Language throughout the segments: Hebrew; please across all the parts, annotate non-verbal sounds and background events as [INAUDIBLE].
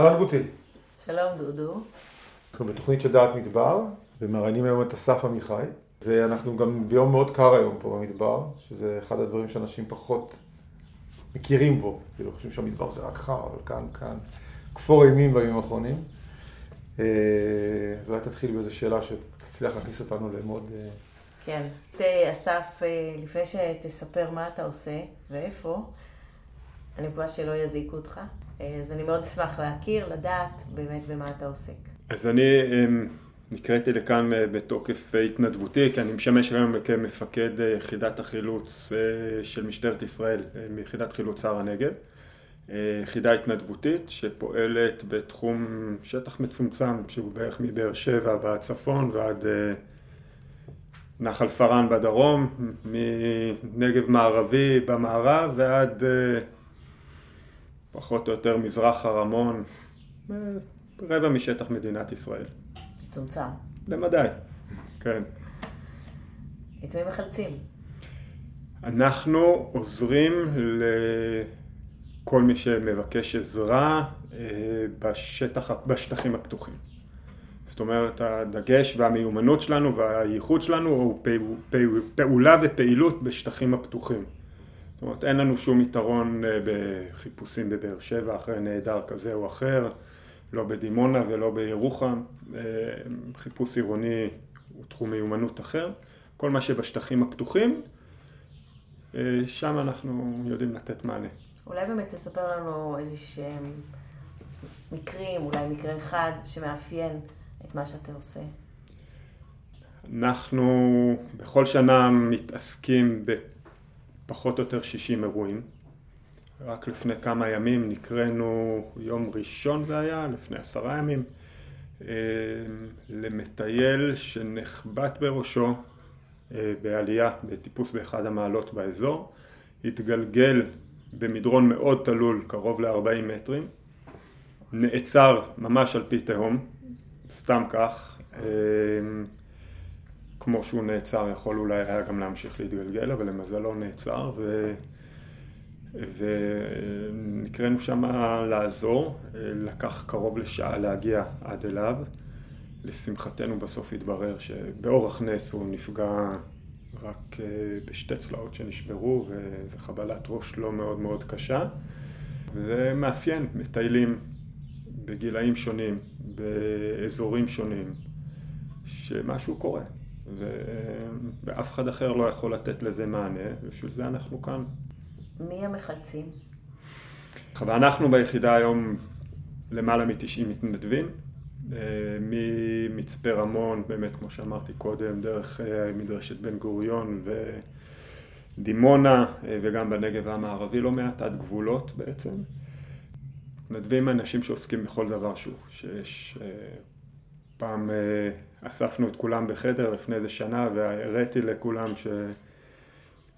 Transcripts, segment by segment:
אהלן רותי. שלום דודו. אנחנו בתוכנית של דעת מדבר, ומראיינים היום את אסף עמיחי, ואנחנו גם ביום מאוד קר היום פה במדבר, שזה אחד הדברים שאנשים פחות מכירים בו. כאילו, חושבים שהמדבר זה רק חם, אבל כאן, כאן, כפור אימים בימים האחרונים. אה, אז אולי תתחיל באיזו שאלה שתצליח להכניס אותנו למאוד... אה, כן. אסף, אה, לפני שתספר מה אתה עושה ואיפה, אני מקווה שלא יזיקו אותך. אז אני מאוד אשמח להכיר, לדעת באמת במה אתה עוסק. אז אני אמ, נקראתי לכאן אה, בתוקף התנדבותי, כי אני משמש היום כמפקד אה, יחידת החילוץ אה, של משטרת ישראל, מיחידת חילוץ הר הנגב. יחידה התנדבותית שפועלת בתחום שטח מצומצם שהוא בערך מבאר שבע בצפון ועד נחל פארן בדרום, מנגב מערבי במערב ועד פחות או יותר מזרח הרמון, רבע משטח מדינת ישראל. מצומצם. למדי, כן. את מי מחלצים? אנחנו עוזרים לכל מי שמבקש עזרה אה, בשטח, בשטחים הפתוחים. זאת אומרת, הדגש והמיומנות שלנו והייחוד שלנו הוא פעולה ופעילות בשטחים הפתוחים. זאת אומרת, אין לנו שום יתרון אה, בחיפושים בבאר שבע אחרי נעדר כזה או אחר, לא בדימונה ולא בירוחם. אה, חיפוש עירוני הוא תחום מיומנות אחר. כל מה שבשטחים הפתוחים, אה, שם אנחנו יודעים לתת מענה. אולי באמת תספר לנו איזה שהם מקרים, אולי מקרה אחד שמאפיין את מה שאתה עושה. אנחנו בכל שנה מתעסקים פחות או יותר 60 אירועים. רק לפני כמה ימים נקראנו, יום ראשון זה היה, לפני עשרה ימים, אה, למטייל שנחבט בראשו אה, בעלייה בטיפוס באחד המעלות באזור, התגלגל במדרון מאוד תלול, קרוב ל-40 מטרים, נעצר ממש על פי תהום, סתם כך, אה, כמו שהוא נעצר, יכול אולי היה גם להמשיך להתגלגל, אבל למזלו נעצר, ו... ונקראנו שם לעזור, לקח קרוב לשעה להגיע עד אליו. לשמחתנו בסוף התברר שבאורח נס הוא נפגע רק אה, בשתי צלעות שנשברו וזו חבלת ראש לא מאוד מאוד קשה. וזה מאפיין מטיילים בגילאים שונים, באזורים שונים, שמשהו קורה. ואף אחד אחר לא יכול לתת לזה מענה, ובשביל זה אנחנו כאן. מי המחלצים? ואנחנו ביחידה היום למעלה מ-90 מתנדבים, אה, ממצפה רמון, באמת כמו שאמרתי קודם, דרך אה, מדרשת בן גוריון ודימונה אה, וגם בנגב המערבי לא מעט עד גבולות בעצם. מתנדבים אנשים שעוסקים בכל דבר שהוא, שיש פעם אספנו את כולם בחדר לפני איזה שנה והראיתי לכולם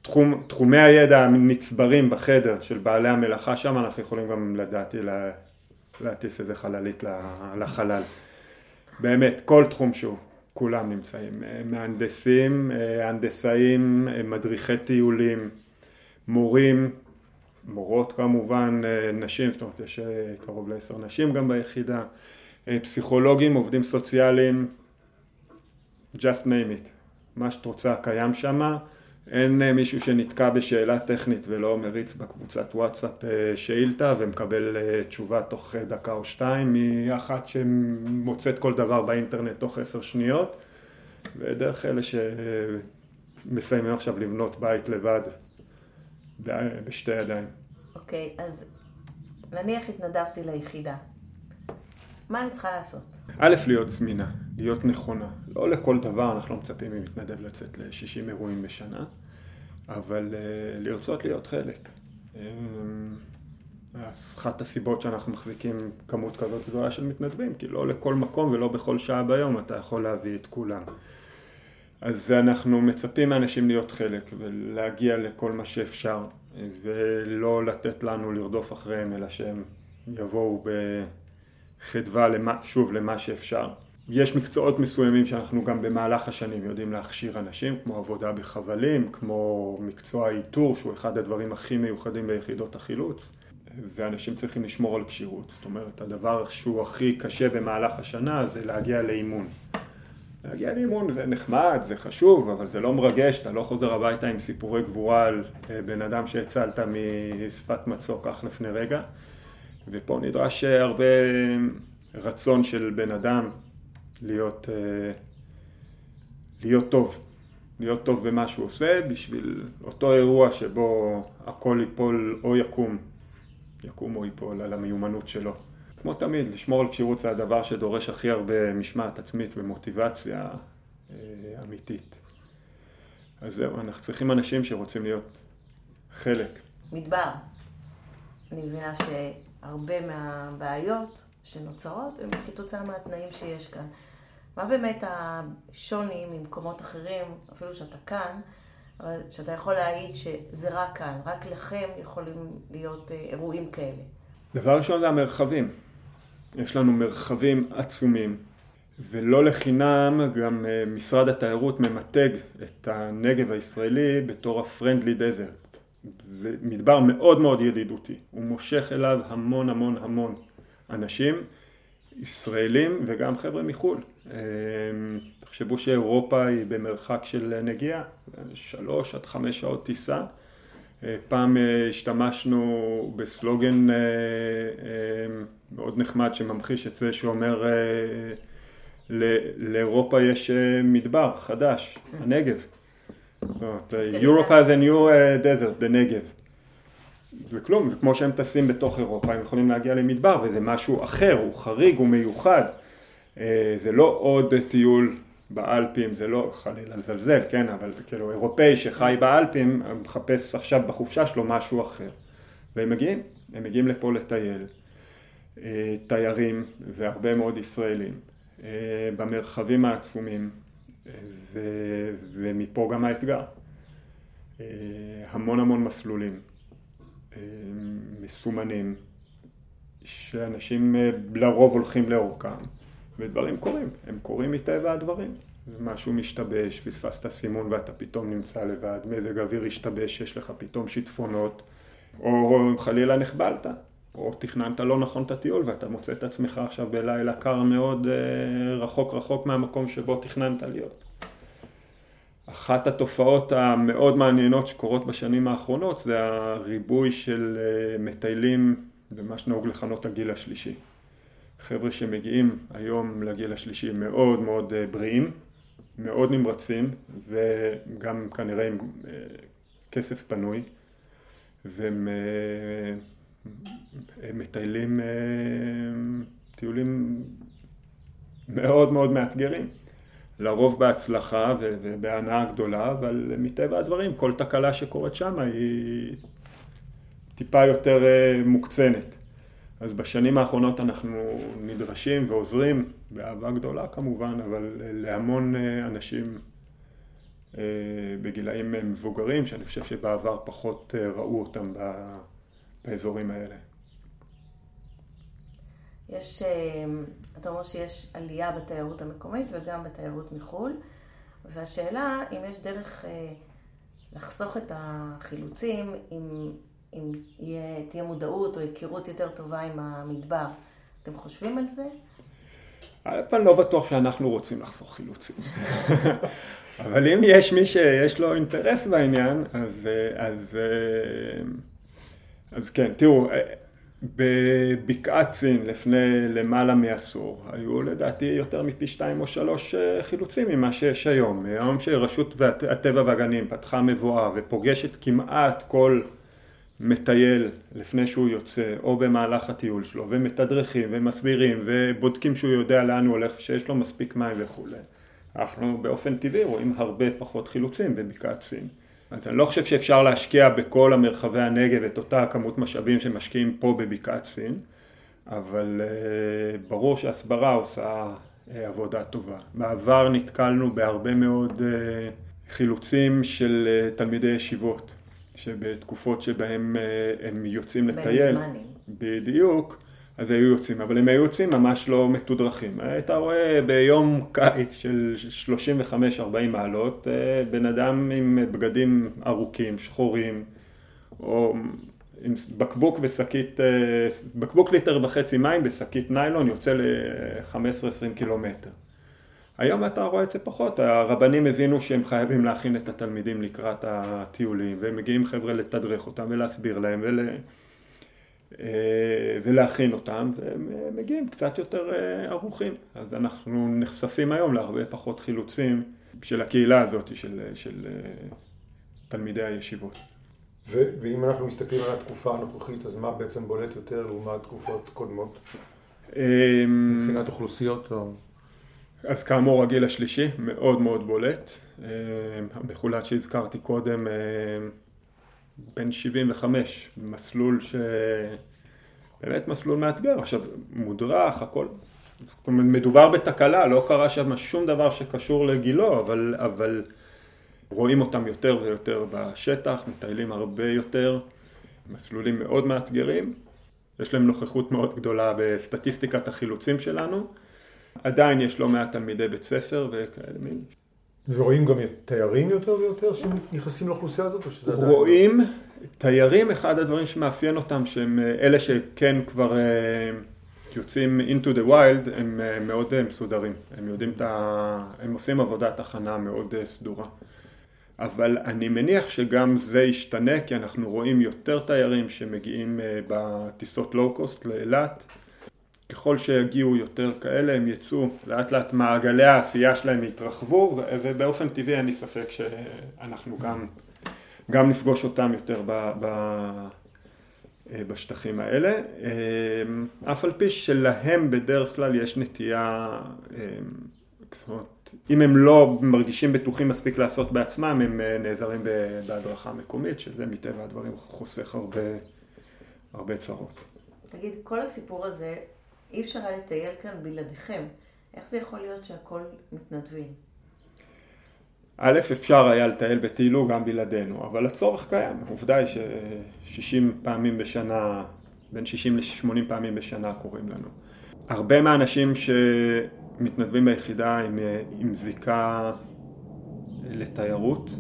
שתחומי הידע נצברים בחדר של בעלי המלאכה שם אנחנו יכולים גם לדעתי לה, להטיס איזה חללית לחלל. באמת, כל תחום שהוא, כולם נמצאים. מהנדסים, הנדסאים, מדריכי טיולים, מורים, מורות כמובן, נשים, זאת אומרת יש קרוב לעשר נשים גם ביחידה, פסיכולוגים, עובדים סוציאליים, just name it, מה שאת רוצה קיים שם, אין אה, מישהו שנתקע בשאלה טכנית ולא מריץ בקבוצת וואטסאפ אה, שאילתה ומקבל אה, תשובה תוך דקה או שתיים מאחת שמוצאת כל דבר באינטרנט תוך עשר שניות. ודרך אלה שמסיימים עכשיו לבנות בית לבד בשתי ידיים. אוקיי, okay, אז נניח התנדבתי ליחידה, מה אני צריכה לעשות? א', להיות זמינה, להיות נכונה. לא לכל דבר אנחנו לא מצפים ממתנדב לצאת ל-60 אירועים בשנה, אבל uh, לרצות להיות חלק. Um, אחת הסיבות שאנחנו מחזיקים כמות כזאת גדולה של מתנדבים, כי לא לכל מקום ולא בכל שעה ביום אתה יכול להביא את כולם. אז אנחנו מצפים מאנשים להיות חלק ולהגיע לכל מה שאפשר ולא לתת לנו לרדוף אחריהם אלא שהם יבואו ב... חדווה למה, שוב למה שאפשר. יש מקצועות מסוימים שאנחנו גם במהלך השנים יודעים להכשיר אנשים, כמו עבודה בחבלים, כמו מקצוע האיתור, שהוא אחד הדברים הכי מיוחדים ביחידות החילוץ. ואנשים צריכים לשמור על כשירות. זאת אומרת, הדבר שהוא הכי קשה במהלך השנה זה להגיע לאימון. להגיע לאימון זה נחמד, זה חשוב, אבל זה לא מרגש, אתה לא חוזר הביתה עם סיפורי גבורה על אה, בן אדם שהצלת משפת מצוק כך לפני רגע. ופה נדרש הרבה רצון של בן אדם להיות, אה, להיות טוב, להיות טוב במה שהוא עושה בשביל אותו אירוע שבו הכל ייפול או יקום, יקום או ייפול על המיומנות שלו. כמו תמיד, לשמור על כשירות זה הדבר שדורש הכי הרבה משמעת עצמית ומוטיבציה אה, אמיתית. אז זהו, אנחנו צריכים אנשים שרוצים להיות חלק. מדבר. אני מבינה שהרבה מהבעיות שנוצרות הן כתוצאה מהתנאים שיש כאן. מה באמת השוני ממקומות אחרים, אפילו שאתה כאן, אבל שאתה יכול להעיד שזה רק כאן, רק לכם יכולים להיות אה, אירועים כאלה? דבר ראשון זה המרחבים. יש לנו מרחבים עצומים, ולא לחינם גם אה, משרד התיירות ממתג את הנגב הישראלי בתור ה-friendly desert. זה מדבר מאוד מאוד ידידותי, הוא מושך אליו המון המון המון אנשים, ישראלים וגם חבר'ה מחו"ל. אה, תחשבו שאירופה היא במרחק של נגיעה, שלוש עד חמש שעות טיסה. אה, פעם השתמשנו בסלוגן מאוד נחמד שממחיש את זה שאומר לאירופה יש מדבר חדש, הנגב. Europe has a new desert, בנגב. זה כלום, זה כמו שהם טסים בתוך אירופה, הם יכולים להגיע למדבר וזה משהו אחר, הוא חריג, הוא מיוחד. זה לא עוד טיול באלפים, זה לא חלילה לזלזל, כן, אבל זה כאילו אירופאי שחי באלפים, מחפש עכשיו בחופשה שלו משהו אחר. והם מגיעים, הם מגיעים לפה לטייל. אה, תיירים והרבה מאוד ישראלים אה, במרחבים העצומים ו... ומפה גם האתגר. אה, המון המון מסלולים מסומנים שאנשים לרוב הולכים לאורכם ודברים קורים, הם קורים מטבע הדברים. משהו משתבש, פספסת סימון ואתה פתאום נמצא לבד, מזג אוויר השתבש, יש לך פתאום שיטפונות, או חלילה נחבלת, או תכננת לא נכון את הטיול ואתה מוצא את עצמך עכשיו בלילה קר מאוד אה, רחוק רחוק מהמקום שבו תכננת להיות. אחת התופעות המאוד מעניינות שקורות בשנים האחרונות זה הריבוי של אה, מטיילים במה שנהוג לכנות הגיל השלישי. חבר'ה שמגיעים היום לגיל השלישי מאוד מאוד אה, בריאים, מאוד נמרצים וגם כנראה עם כסף פנוי והם מטיילים אה, טיולים מאוד מאוד מאתגרים. לרוב בהצלחה ובהנאה גדולה, אבל מטבע הדברים כל תקלה שקורית שם היא טיפה יותר אה, מוקצנת. אז בשנים האחרונות אנחנו נדרשים ועוזרים, באהבה גדולה כמובן, אבל להמון אה, אנשים בגילאים מבוגרים, שאני חושב שבעבר פחות ראו אותם באזורים האלה. יש, אה, אתה אומר שיש עלייה בתיירות המקומית וגם בתיירות מחו"ל, והשאלה אם יש דרך אה, לחסוך את החילוצים, אם, אם יהיה, תהיה מודעות או היכרות יותר טובה עם המדבר. אתם חושבים על זה? א', אני לא בטוח שאנחנו רוצים לחסוך חילוצים. [LAUGHS] אבל אם יש מי שיש לו אינטרס בעניין, אז, אה, אז, אז כן, תראו, בבקעת סין לפני למעלה מעשור היו לדעתי יותר מפי שתיים או שלוש אה, חילוצים ממה שיש היום. היום שרשות הטבע והגנים פתחה מבואה ופוגשת כמעט כל מטייל לפני שהוא יוצא או במהלך הטיול שלו ומתדרכים ומסבירים ובודקים שהוא יודע לאן הוא הולך שיש לו מספיק מים וכולי. אנחנו באופן טבעי רואים הרבה פחות חילוצים בבקעת סין. אז אני לא חושב שאפשר להשקיע בכל המרחבי הנגב את אותה כמות משאבים שמשקיעים פה בבקעת סין, אבל uh, ברור שהסברה עושה uh, עבודה טובה. בעבר נתקלנו בהרבה מאוד uh, חילוצים של תלמידי ישיבות, שבתקופות שבהם הם יוצאים לטייל, בדיוק, אז היו יוצאים, אבל הם היו יוצאים ממש לא מתודרכים. היית רואה ביום קיץ של 35-40 מעלות, אה, בן אדם עם בגדים ארוכים, שחורים, או עם בקבוק ושקית, אה, בקבוק ליטר וחצי מים בשקית ניילון יוצא ל-15-20 קילומטר. היום אתה רואה את זה פחות, הרבנים הבינו שהם חייבים להכין את התלמידים לקראת הטיולים, והם מגיעים חבר'ה לתדרך אותם ולהסביר להם ול... אה, ולהכין אותם, והם מגיעים קצת יותר אה, ערוכים. אז אנחנו נחשפים היום להרבה פחות חילוצים של הקהילה הזאת של, של תלמידי הישיבות. ו- ואם אנחנו מסתכלים על התקופה הנוכחית, אז מה בעצם בולט יותר לעומת תקופות קודמות? אמ, מבחינת אוכלוסיות או... אז כאמור הגיל השלישי מאוד מאוד בולט, אמ, המחולת שהזכרתי קודם אמ, בן 75, מסלול ש... באמת מסלול מאתגר, עכשיו מודרך, הכל, מדובר בתקלה, לא קרה שם שום דבר שקשור לגילו, אבל, אבל רואים אותם יותר ויותר בשטח, מטיילים הרבה יותר, מסלולים מאוד מאתגרים, יש להם נוכחות מאוד גדולה בסטטיסטיקת החילוצים שלנו, עדיין יש לא מעט תלמידי בית ספר וכאלה מין. ורואים גם תיירים יותר ויותר שנכנסים לאוכלוסייה הזאת? או שזה עדיין... רואים תיירים, אחד הדברים שמאפיין אותם שהם אלה שכן כבר אה, יוצאים into the wild הם אה, מאוד אה, מסודרים, הם יודעים את ה... הם עושים עבודת הכנה מאוד סדורה. אבל אני מניח שגם זה ישתנה כי אנחנו רואים יותר תיירים שמגיעים אה, בטיסות לואו-קוסט לאילת. ככל שיגיעו יותר כאלה הם יצאו, לאט לאט מעגלי העשייה שלהם יתרחבו ובאופן טבעי אין לי ספק שאנחנו גם, גם נפגוש אותם יותר ב, ב, אה, בשטחים האלה. אה, אף על פי שלהם בדרך כלל יש נטייה, זאת אומרת, אם הם לא מרגישים בטוחים מספיק לעשות בעצמם, הם אה, נעזרים בהדרכה מקומית, שזה מטבע הדברים חוסך הרבה, הרבה צרות. תגיד, כל הסיפור הזה, אי אפשר היה לטייל כאן בלעדיכם. איך זה יכול להיות שהכל מתנדבים? א', אפשר היה לטייל בטיילו גם בלעדינו, אבל הצורך קיים. העובדה היא ש-60 פעמים בשנה, בין 60 ל-80 פעמים בשנה קורים לנו. הרבה מהאנשים ש... מתנדבים ביחידה עם, אה, עם זיקה לתיירות,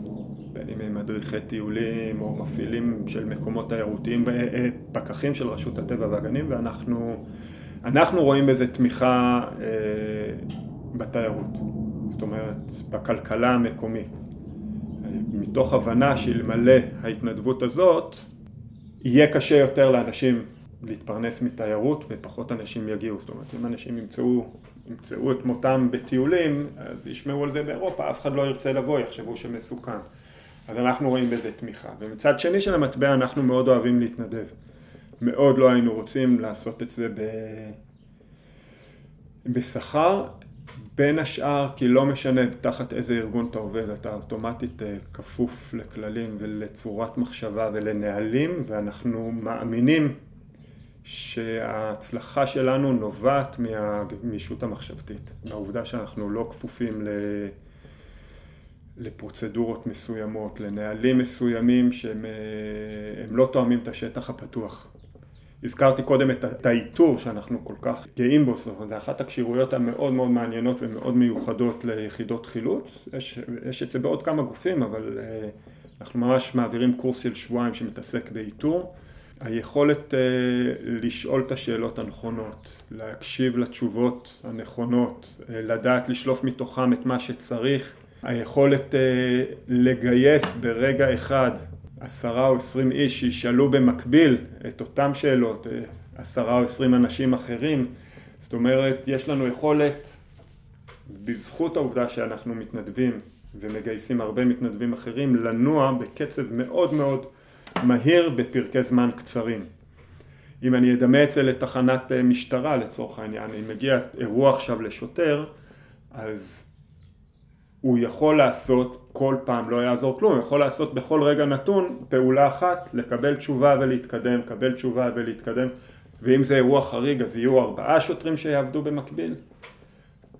בין אם הם מדריכי טיולים או מפעילים של מקומות תיירותיים, אה, פקחים של רשות הטבע והגנים, ואנחנו אנחנו רואים בזה תמיכה אה, בתיירות, זאת אומרת בכלכלה המקומית, מתוך הבנה שאלמלא ההתנדבות הזאת יהיה קשה יותר לאנשים להתפרנס מתיירות ופחות אנשים יגיעו, זאת אומרת אם אנשים ימצאו ימצאו את מותם בטיולים, אז ישמעו על זה באירופה, אף אחד לא ירצה לבוא, יחשבו שמסוכן. אז אנחנו רואים בזה תמיכה. ומצד שני של המטבע אנחנו מאוד אוהבים להתנדב. מאוד לא היינו רוצים לעשות את זה ב... בשכר, בין השאר כי לא משנה תחת איזה ארגון אתה עובד, אתה אוטומטית אה, כפוף לכללים ולצורת מחשבה ולנהלים ואנחנו מאמינים שההצלחה שלנו נובעת מהגמישות המחשבתית, מהעובדה שאנחנו לא כפופים ל... לפרוצדורות מסוימות, לנהלים מסוימים שהם אה, לא תואמים את השטח הפתוח. הזכרתי קודם את האיתור שאנחנו כל כך גאים בו, זאת אומרת, זה אחת הכשירויות המאוד מאוד מעניינות ומאוד מיוחדות ליחידות חילוץ, יש, יש את זה בעוד כמה גופים, אבל אה, אנחנו ממש מעבירים קורס של שבועיים שמתעסק באיתור. היכולת uh, לשאול את השאלות הנכונות, להקשיב לתשובות הנכונות, uh, לדעת לשלוף מתוכם את מה שצריך, היכולת uh, לגייס ברגע אחד עשרה או עשרים איש שישאלו במקביל את אותם שאלות, עשרה או עשרים אנשים אחרים, זאת אומרת יש לנו יכולת בזכות העובדה שאנחנו מתנדבים ומגייסים הרבה מתנדבים אחרים לנוע בקצב מאוד מאוד מהיר בפרקי זמן קצרים. אם אני אדמה את זה לתחנת אה, משטרה לצורך העניין, אם מגיע אירוע עכשיו לשוטר, אז הוא יכול לעשות כל פעם, לא יעזור כלום, יכול לעשות בכל רגע נתון פעולה אחת, לקבל תשובה ולהתקדם, לקבל תשובה ולהתקדם, ואם זה אירוע חריג אז יהיו ארבעה שוטרים שיעבדו במקביל.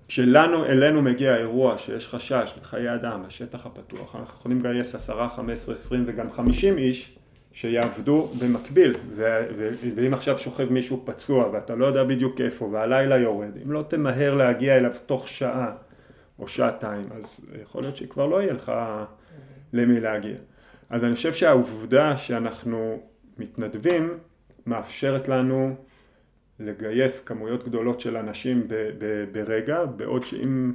כשלנו, אלינו מגיע אירוע שיש חשש לחיי אדם בשטח הפתוח, אנחנו יכולים לגייס עשרה, חמש עשרה, עשרים וגם חמישים איש שיעבדו במקביל, ו- ו- ואם עכשיו שוכב מישהו פצוע ואתה לא יודע בדיוק איפה והלילה יורד, אם לא תמהר להגיע אליו תוך שעה או שעתיים, אז יכול להיות שכבר לא יהיה לך למי להגיע. אז אני חושב שהעובדה שאנחנו מתנדבים מאפשרת לנו לגייס כמויות גדולות של אנשים ב- ב- ברגע, בעוד שאם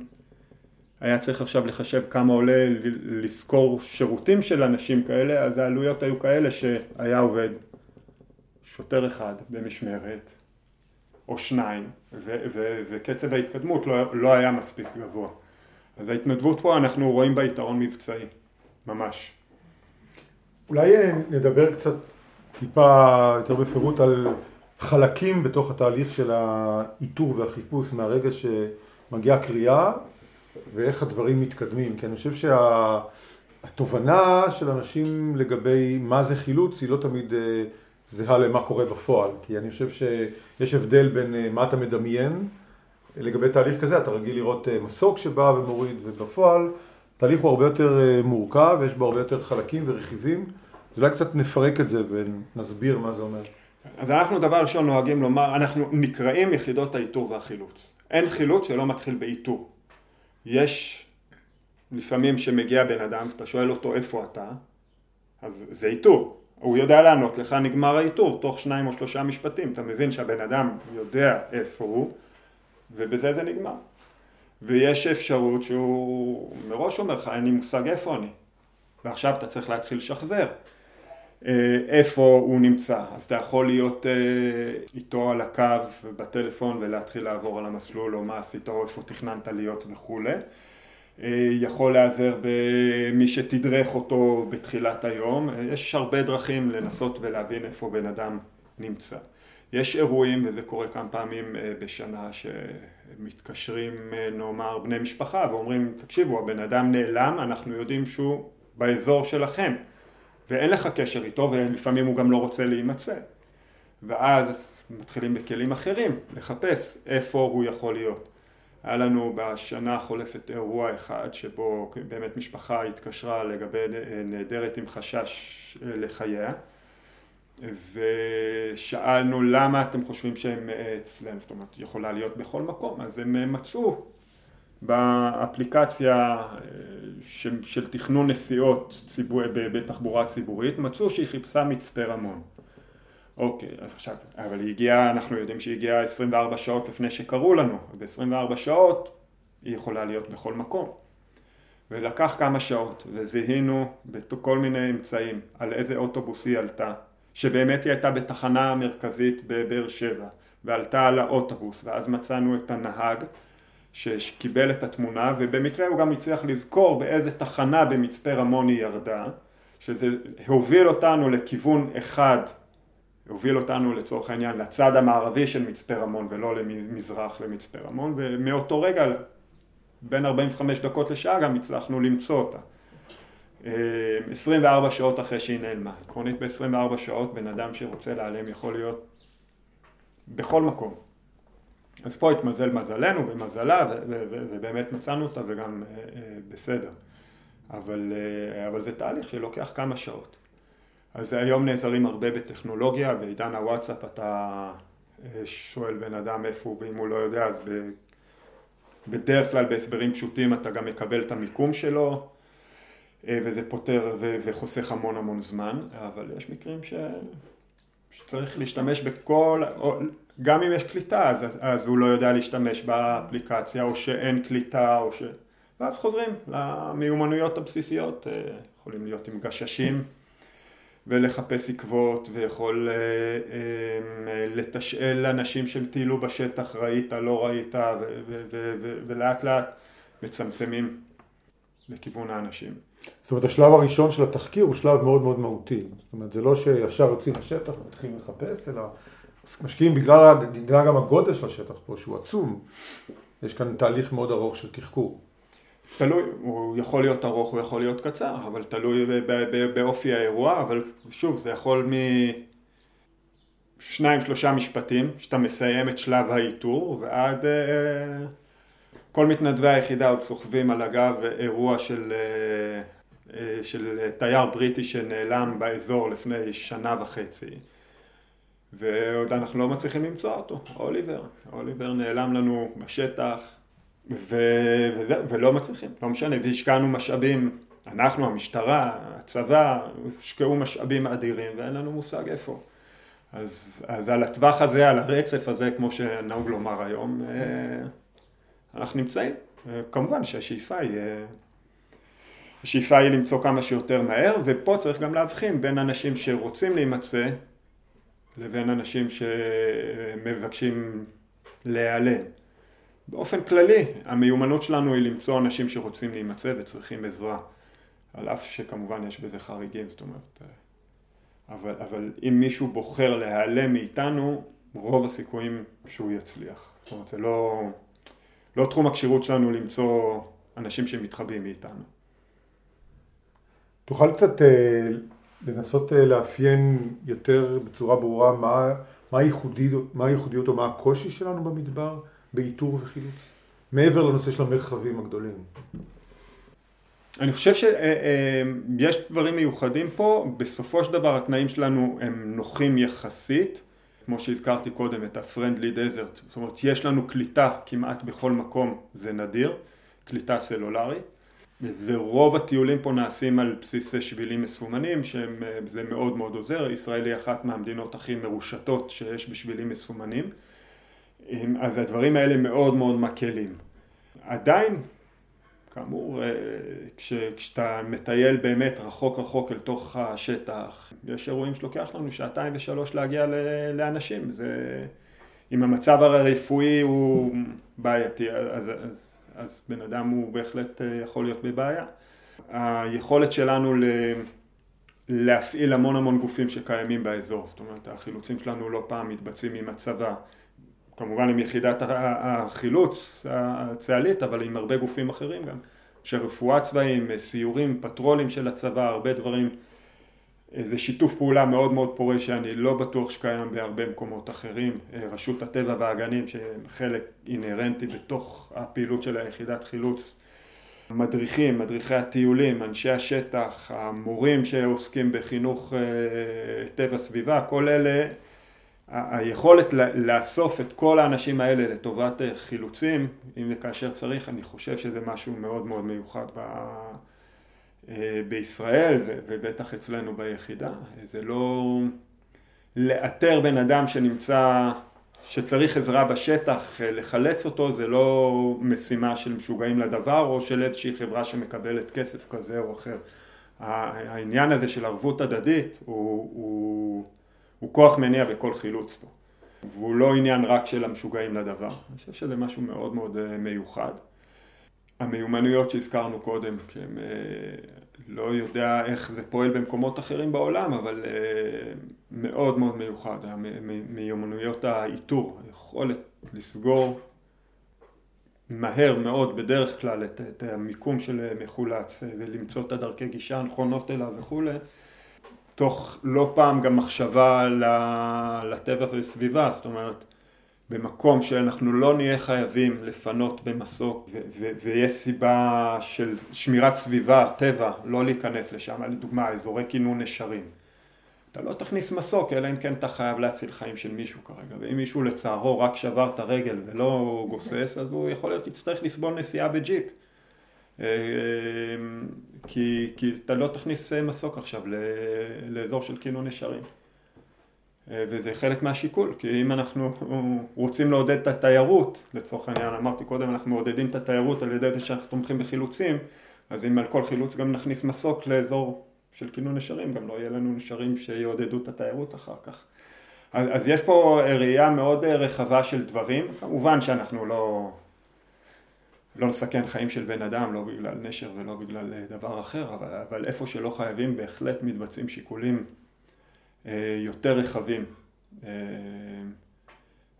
היה צריך עכשיו לחשב כמה עולה לשכור שירותים של אנשים כאלה, אז העלויות היו כאלה שהיה עובד שוטר אחד במשמרת, או שניים, ו- ו- וקצב ההתקדמות לא, לא היה מספיק גבוה. אז ההתנדבות פה אנחנו רואים בה יתרון מבצעי, ממש. אולי אה, נדבר קצת טיפה יותר בפירוט על חלקים בתוך התהליך של האיתור והחיפוש מהרגע שמגיעה קריאה ואיך הדברים מתקדמים, כי אני חושב שהתובנה של אנשים לגבי מה זה חילוץ היא לא תמיד אה, זהה למה קורה בפועל, כי אני חושב שיש הבדל בין אה, מה אתה מדמיין לגבי תהליך כזה, אתה רגיל לראות אה, מסוק שבא ומוריד, ובפועל התהליך הוא הרבה יותר מורכב, יש בו הרבה יותר חלקים ורכיבים, אז אולי קצת נפרק את זה ונסביר מה זה אומר. אז אנחנו דבר ראשון נוהגים לומר, אנחנו נקראים יחידות האיתור והחילוץ. אין חילוץ שלא מתחיל באיתור. יש לפעמים שמגיע בן אדם, אתה שואל אותו איפה אתה, אז זה איתור. הוא יודע לענות לך, נגמר האיתור, תוך שניים או שלושה משפטים. אתה מבין שהבן אדם יודע איפה הוא, ובזה זה נגמר. ויש אפשרות שהוא מראש אומר לך, אין לי מושג איפה אני. ועכשיו אתה צריך להתחיל לשחזר. אה, איפה הוא נמצא. אז אתה יכול להיות אה, איתו על הקו בטלפון ולהתחיל לעבור על המסלול או מה עשית או איפה תכננת להיות וכולי. אה, יכול להיעזר במי שתדרך אותו בתחילת היום. יש הרבה דרכים לנסות ולהבין איפה בן אדם נמצא. יש אירועים, וזה קורה כמה פעמים בשנה, שמתקשרים נאמר בני משפחה ואומרים, תקשיבו, הבן אדם נעלם, אנחנו יודעים שהוא באזור שלכם. ואין לך קשר איתו ולפעמים הוא גם לא רוצה להימצא. ואז מתחילים בכלים אחרים לחפש איפה הוא יכול להיות. היה לנו בשנה החולפת אירוע אחד שבו באמת משפחה התקשרה לגבי נעדרת עם חשש לחייה ושאלנו למה אתם חושבים שהם אצלם, זאת אומרת יכולה להיות בכל מקום, אז הם מצאו באפליקציה אה, של, של תכנון נסיעות ציבור, בתחבורה ציבורית, מצאו שהיא חיפשה מצפה רמון. אוקיי, אז עכשיו, אבל היא הגיעה, אנחנו יודעים שהיא הגיעה 24 שעות לפני שקראו לנו, ב-24 שעות היא יכולה להיות בכל מקום. ולקח כמה שעות, וזיהינו בכל מיני אמצעים על איזה אוטובוס היא עלתה, שבאמת היא הייתה בתחנה המרכזית בבאר שבע, ועלתה על האוטובוס, ואז מצאנו את הנהג, שקיבל את התמונה ובמקרה הוא גם הצליח לזכור באיזה תחנה במצפה רמון היא ירדה שזה הוביל אותנו לכיוון אחד הוביל אותנו לצורך העניין לצד המערבי של מצפה רמון ולא למזרח למצפה רמון ומאותו רגע בין 45 דקות לשעה גם הצלחנו למצוא אותה 24 אה, שעות אחרי שהיא נעלמה עקרונית ב-24 שעות בן אדם שרוצה להיעלם יכול להיות בכל מקום אז פה התמזל מזלנו ומזלה ובאמת מצאנו אותה וגם אה, אה, בסדר. אבל, אבל זה תהליך שלוקח כמה שעות. אז היום נעזרים הרבה בטכנולוגיה, בעידן הוואטסאפ אתה שואל בן אדם איפה הוא ואם הוא לא יודע אז ב, בדרך כלל בהסברים פשוטים אתה גם מקבל את המיקום שלו וזה פותר ו, וחוסך המון המון זמן, אבל יש מקרים ש, שצריך להשתמש בכל, גם אם יש קליטה אז, אז הוא לא יודע להשתמש באפליקציה או שאין קליטה או ש... ואז חוזרים למיומנויות הבסיסיות, אה, יכולים להיות עם גששים ולחפש עקבות ויכול אה, אה, לתשאל אנשים שטיילו בשטח, ראית, לא ראית ולאט לאט מצמצמים לכיוון האנשים. זאת אומרת השלב הראשון של התחקיר הוא שלב מאוד מאוד מהותי, זאת אומרת זה לא שישר יוצאים לשטח ומתחילים לחפש אלא משקיעים בגלל, בגלל גם הגודל של השטח פה, שהוא עצום. יש כאן תהליך מאוד ארוך של תחקור. תלוי, הוא יכול להיות ארוך, הוא יכול להיות קצר, אבל תלוי באופי האירוע, אבל שוב, זה יכול מ... שניים שלושה משפטים, שאתה מסיים את שלב האיתור, ועד uh, כל מתנדבי היחידה עוד סוחבים על הגב אירוע של, uh, uh, של תייר בריטי שנעלם באזור לפני שנה וחצי. ועוד אנחנו לא מצליחים למצוא אותו, אוליבר. אוליבר נעלם לנו בשטח, ו... וזה, ולא מצליחים, לא משנה, והשקענו משאבים אנחנו, המשטרה, הצבא, הושקעו משאבים אדירים ואין לנו מושג איפה. אז, אז על הטווח הזה, על הרצף הזה, כמו שנהוג לומר היום, אה, אנחנו נמצאים. כמובן שהשאיפה היא, אה, השאיפה היא למצוא כמה שיותר מהר, ופה צריך גם להבחין בין אנשים שרוצים להימצא לבין אנשים שמבקשים להיעלם. באופן כללי, המיומנות שלנו היא למצוא אנשים שרוצים להימצא וצריכים עזרה. על אף שכמובן יש בזה חריגים, זאת אומרת, אה, אבל, אבל אם מישהו בוחר להיעלם מאיתנו, רוב הסיכויים שהוא יצליח. זאת אומרת, זה לא, לא תחום הכשירות שלנו למצוא אנשים שמתחבאים מאיתנו. תוכל קצת אה, לנסות אה, לאפיין יותר בצורה ברורה מה, מה, הייחודיות, מה הייחודיות או מה הקושי שלנו במדבר באיתור וחילוץ? מעבר לנושא של המרחבים הגדולים. אני חושב שיש אה, דברים מיוחדים פה, בסופו של דבר התנאים שלנו הם נוחים יחסית, כמו שהזכרתי קודם את ה-friendly desert, זאת אומרת יש לנו קליטה כמעט בכל מקום, זה נדיר, קליטה סלולרית, ורוב הטיולים פה נעשים על בסיס שבילים מסומנים, שזה מאוד מאוד עוזר, ישראל היא אחת מהמדינות הכי מרושתות שיש בשבילים מסומנים, אז הדברים האלה מאוד מאוד מקלים. עדיין כאמור, אה, כש, כשאתה מטייל באמת רחוק רחוק אל תוך השטח, יש אירועים שלוקח לנו שעתיים ושלוש להגיע לאנשים. זה, אם המצב הרפואי הוא בעייתי, אז, אז, אז בן אדם הוא בהחלט אה, יכול להיות בבעיה. היכולת שלנו ל... להפעיל המון המון גופים שקיימים באזור, זאת אומרת החילוצים שלנו לא פעם מתבצעים עם הצבא, כמובן עם יחידת החילוץ הצה"לית, אבל עם הרבה גופים אחרים גם, שרפואה צבאיים, סיורים, פטרולים של הצבא, הרבה דברים. זה שיתוף פעולה מאוד מאוד פורה שאני לא בטוח שקיים בהרבה מקומות אחרים. רשות הטבע והגנים שחלק אינהרנטי בתוך הפעילות של היחידת חילוץ. מדריכים, מדריכי הטיולים, אנשי השטח, המורים שעוסקים בחינוך אה, טבע סביבה, כל אלה היכולת לאסוף את כל האנשים האלה לטובת אה, חילוצים, אם וכאשר צריך, אני חושב שזה משהו מאוד מאוד מיוחד ב... אה, בישראל ובטח אצלנו ביחידה. זה לא לאתר בן אדם שנמצא, שצריך עזרה בשטח, אה, לחלץ אותו, זה לא משימה של משוגעים לדבר או של איזושהי חברה שמקבלת כסף כזה או אחר. העניין הזה של ערבות הדדית הוא, הוא הוא כוח מניע בכל חילוץ פה. והוא לא עניין רק של המשוגעים לדבר. אני חושב שזה משהו מאוד מאוד אה, מיוחד. המיומנויות שהזכרנו קודם, שהם אה, לא יודע איך זה פועל במקומות אחרים בעולם, אבל אה, מאוד מאוד מיוחד, מיומנויות האיתור, היכולת לסגור מהר מאוד בדרך כלל את, את המיקום של מחולץ ולמצוא את הדרכי גישה הנכונות אליו וכולי, תוך לא פעם גם מחשבה לטבע ולסביבה, זאת אומרת במקום שאנחנו לא נהיה חייבים לפנות במסוק ויש סיבה של שמירת סביבה, טבע, לא להיכנס לשם, לדוגמה אזורי כינון נשרים. אתה לא תכניס מסוק אלא אם כן אתה חייב להציל חיים של מישהו כרגע ואם מישהו לצערו רק שבר את הרגל ולא גוסס אז הוא יכול להיות יצטרך לסבול נסיעה בג'יפ כי, כי אתה לא תכניס מסוק עכשיו לאזור של כינון נשרים. אה, וזה חלק מהשיקול, כי אם אנחנו רוצים לעודד את התיירות, לצורך העניין אמרתי קודם, אנחנו מעודדים את התיירות על ידי זה שאנחנו תומכים בחילוצים, אז אם על כל חילוץ גם נכניס מסוק לאזור של כינון נשרים, גם לא יהיה לנו נשרים שיעודדו את התיירות אחר כך. אז, אז יש פה ראייה מאוד רחבה של דברים, כמובן שאנחנו לא, לא נסכן חיים של בן אדם, לא בגלל נשר ולא בגלל אה, דבר אחר, אבל, אבל איפה שלא חייבים בהחלט מתבצעים שיקולים אה, יותר רחבים אה,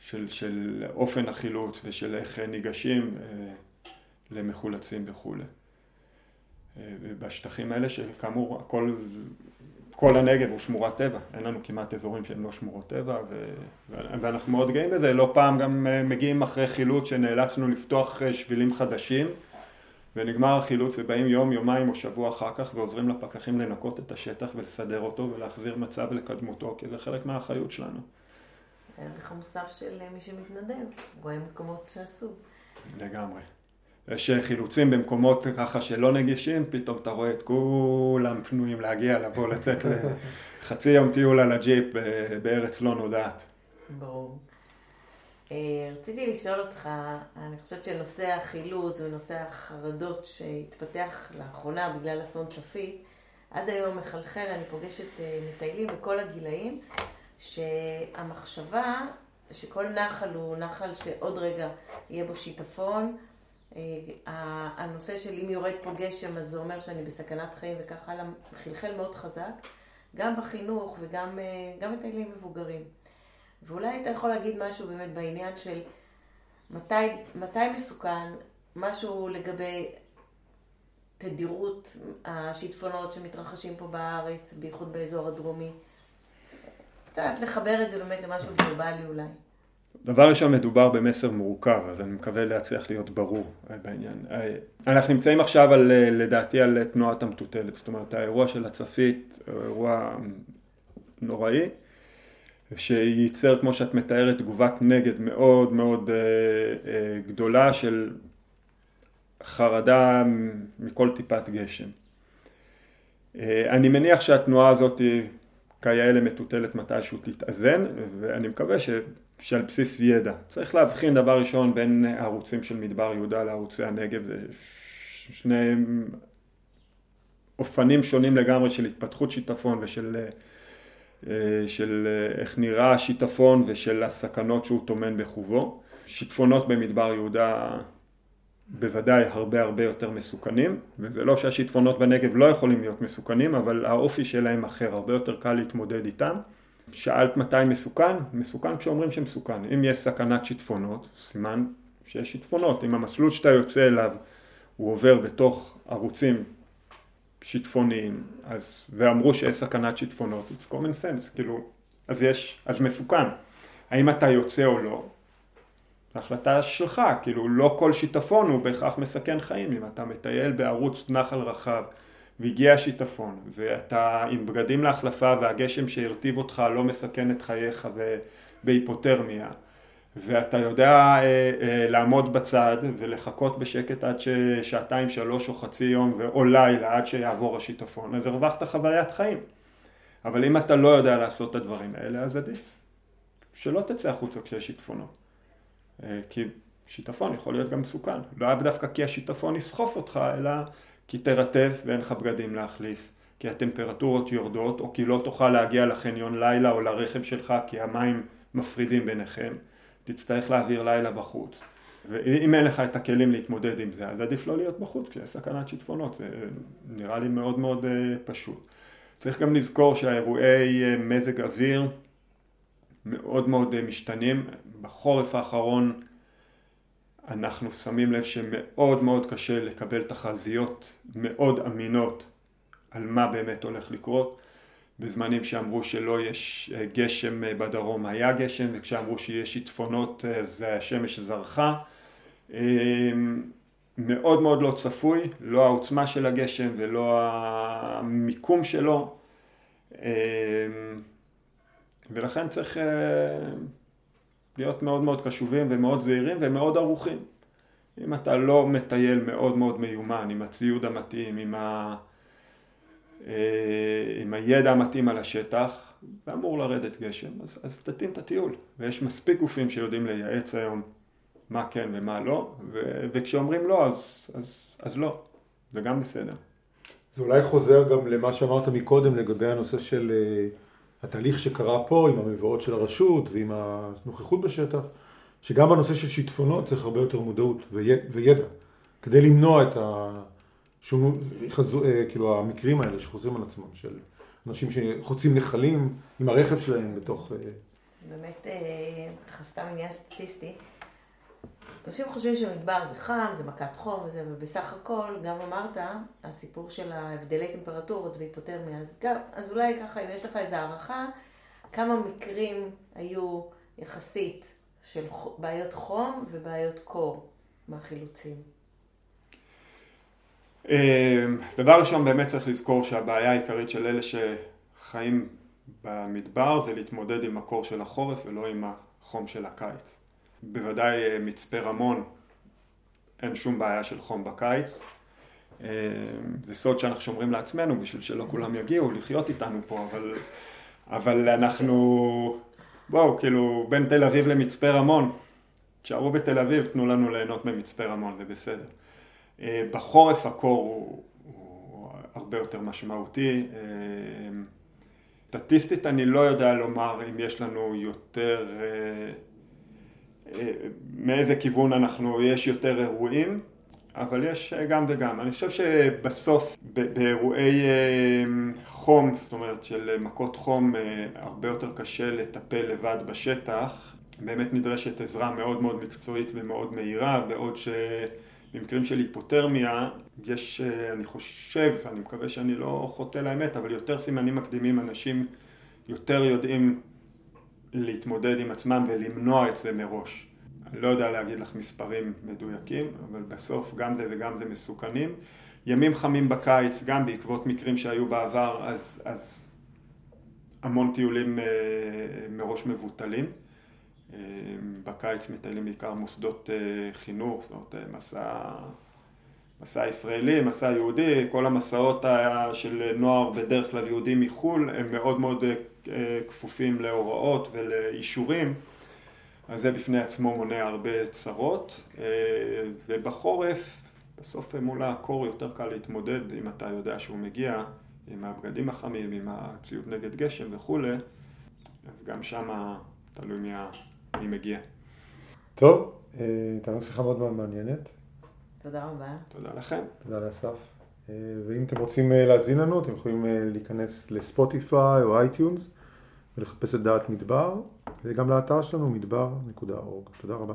של, של אופן החילוץ ושל איך ניגשים אה, למחולצים וכולי. אה, בשטחים האלה שכאמור הכל כל הנגב הוא שמורת טבע, אין לנו כמעט אזורים שהם לא שמורות טבע ו... ואנחנו מאוד גאים בזה, לא פעם גם אה, מגיעים אחרי חילוץ שנאלצנו לפתוח אה, שבילים חדשים ונגמר החילוץ ובאים יום, יומיים או שבוע אחר כך ועוזרים לפקחים לנקות את השטח ולסדר אותו ולהחזיר מצב לקדמותו כי זה חלק מהאחריות שלנו. הערך המוסף של אה, מי שמתנדב, רואה מקומות שעשו. לגמרי. יש חילוצים במקומות ככה שלא נגישים, פתאום אתה רואה את כולם פנויים להגיע, לבוא, לצאת לחצי [LAUGHS] יום טיול על הג'יפ בארץ לא נודעת. ברור. אה, רציתי לשאול אותך, אני חושבת שנושא החילוץ ונושא החרדות שהתפתח לאחרונה בגלל אסון צפית, עד היום מחלחל, אני פוגשת אה, מטיילים בכל הגילאים, שהמחשבה שכל נחל הוא נחל שעוד רגע יהיה בו שיטפון, הנושא של אם יורד פה גשם אז זה אומר שאני בסכנת חיים וכך הלאה, חלחל מאוד חזק, גם בחינוך וגם מטיילים מבוגרים. ואולי היית יכול להגיד משהו באמת בעניין של מתי, מתי מסוכן, משהו לגבי תדירות השיטפונות שמתרחשים פה בארץ, בייחוד באזור הדרומי. קצת לחבר את זה באמת למשהו גלובלי אולי. דבר ראשון מדובר במסר מורכב, אז אני מקווה להצליח להיות ברור בעניין. אנחנו נמצאים עכשיו על, לדעתי על תנועת המטוטלת, זאת אומרת האירוע של הצפית הוא אירוע נוראי. שייצר, כמו שאת מתארת, תגובת נגד מאוד מאוד אה, אה, גדולה של חרדה מכל טיפת גשם. אה, אני מניח שהתנועה הזאת כיאה מטוטלת מתישהו תתאזן, ואני מקווה ש, שעל בסיס ידע. צריך להבחין דבר ראשון בין הערוצים של מדבר יהודה לערוצי הנגב, זה שני אופנים שונים לגמרי של התפתחות שיטפון ושל אה, של אה, איך נראה השיטפון ושל הסכנות שהוא טומן בחובו. שיטפונות במדבר יהודה בוודאי הרבה הרבה יותר מסוכנים, וזה לא שהשיטפונות בנגב לא יכולים להיות מסוכנים, אבל האופי שלהם אחר, הרבה יותר קל להתמודד איתם. שאלת מתי מסוכן? מסוכן כשאומרים שמסוכן. אם יש סכנת שיטפונות, סימן שיש שיטפונות. אם המסלול שאתה יוצא אליו הוא עובר בתוך ערוצים שיטפוניים, אז, ואמרו שיש סכנת שיטפונות, it's common sense, כאילו, אז יש, אז מסוכן. האם אתה יוצא או לא? זו החלטה שלך, כאילו לא כל שיטפון הוא בהכרח מסכן חיים, אם אתה מטייל בערוץ נחל רחב והגיע שיטפון ואתה עם בגדים להחלפה והגשם שהרטיב אותך לא מסכן את חייך בהיפותרמיה ואתה יודע אה, אה, לעמוד בצד ולחכות בשקט עד ששעתיים שלוש או חצי יום או לילה עד שיעבור השיטפון, אז הרווחת חוויית חיים. אבל אם אתה לא יודע לעשות את הדברים האלה, אז עדיף שלא תצא החוצה כשיש שיטפונות. אה, כי שיטפון יכול להיות גם מסוכן. לא דווקא כי השיטפון יסחוף אותך, אלא כי תרטב ואין לך בגדים להחליף, כי הטמפרטורות יורדות, או כי לא תוכל להגיע לחניון לילה או לרכב שלך כי המים מפרידים ביניכם. תצטרך להעביר לילה בחוץ. ואם אין לך את הכלים להתמודד עם זה, אז עדיף לא להיות בחוץ כשיש סכנת שיטפונות, זה נראה לי מאוד מאוד אה, פשוט. צריך גם לזכור שהאירועי אה, מזג אוויר מאוד מאוד אה, משתנים. בחורף האחרון אנחנו שמים לב שמאוד מאוד קשה לקבל תחזיות מאוד אמינות על מה באמת הולך לקרות. בזמנים שאמרו שלא יש אה, גשם אה, בדרום היה גשם וכשאמרו שיש שיטפונות אה, אז השמש זרחה מאוד מאוד לא צפוי, לא העוצמה של הגשם ולא המיקום שלו ולכן צריך להיות מאוד מאוד קשובים ומאוד זהירים ומאוד ערוכים אם אתה לא מטייל מאוד מאוד מיומן עם הציוד המתאים, עם ה... אה, עם הידע המתאים על השטח, ואמור לרדת גשם, אז, אז תתאים את הטיול. ויש מספיק גופים שיודעים לייעץ היום מה כן ומה לא, ו, וכשאומרים לא, אז, אז, אז לא, זה גם בסדר. זה אולי חוזר גם למה שאמרת מקודם לגבי הנושא של uh, התהליך שקרה פה עם המבואות של הרשות ועם הנוכחות בשטח, שגם בנושא של שיטפונות צריך הרבה יותר מודעות וידע, כדי למנוע את ה... שהוא, חזו, אה, כאילו המקרים האלה שחוזרים על עצמם, של אנשים שחוצים נחלים עם הרכב שלהם בתוך... אה, באמת, אה, ככה סתם עניין סטטיסטי. אנשים חושבים שמדבר זה חם, זה מכת חום וזה, ובסך הכל, גם אמרת, הסיפור של ההבדלי טמפרטורות והיפותרמיה, אז, גם, אז אולי ככה, אם יש לך איזו הערכה, כמה מקרים היו יחסית של בעיות חום ובעיות קור מהחילוצים? אמ, דבר ראשון באמת צריך לזכור שהבעיה העיקרית של אלה שחיים במדבר זה להתמודד עם הקור של החורף ולא עם החום של הקיץ. בוודאי אה, מצפה רמון אין שום בעיה של חום בקיץ. אה, זה סוד שאנחנו שומרים לעצמנו בשביל שלא כולם יגיעו לחיות איתנו פה, אבל, אבל אנחנו, בואו, כאילו, בין תל אביב למצפה רמון, תשארו בתל אביב, תנו לנו ליהנות ממצפה רמון, זה בסדר. אה, בחורף הקור הוא, הוא הרבה יותר משמעותי. סטטיסטית אני לא יודע לומר אם יש לנו יותר, מאיזה כיוון אנחנו, יש יותר אירועים. אבל יש אה, גם וגם. אני חושב שבסוף באירועי אה, חום, זאת אומרת של מכות חום, אה, הרבה יותר קשה לטפל לבד בשטח. באמת נדרשת עזרה מאוד מאוד מקצועית ומאוד מהירה, בעוד שבמקרים של היפותרמיה יש, אני חושב, אני מקווה שאני לא חוטא לאמת, אבל יותר סימנים מקדימים, אנשים יותר יודעים להתמודד עם עצמם ולמנוע את זה מראש. אני לא יודע להגיד לך מספרים מדויקים, אבל בסוף גם זה וגם זה מסוכנים. ימים חמים בקיץ, גם בעקבות מקרים שהיו בעבר, אז, אז המון טיולים אה, מראש מבוטלים. אה, בקיץ מטיילים בעיקר מוסדות אה, חינוך, זאת אומרת מסע, מסע ישראלי, מסע יהודי, כל המסעות של נוער בדרך כלל יהודי מחו"ל הם מאוד מאוד כפופים להוראות ולאישורים. אז זה בפני עצמו מונע הרבה צרות, אה, ובחורף, בסוף מול הקור יותר קל להתמודד אם אתה יודע שהוא מגיע עם הבגדים החמים, עם הציוד נגד גשם וכולי, אז גם שם תלוי מי, מי מגיע. טוב, אה, הייתה לנו שיחה מאוד מאוד מעניינת. תודה רבה. תודה לכם. תודה לאסף. אה, ואם אתם רוצים להאזין לנו, אתם יכולים להיכנס ל Spotify או iTunes. ולחפש את דעת מדבר, וגם לאתר שלנו מדבר.org. תודה רבה.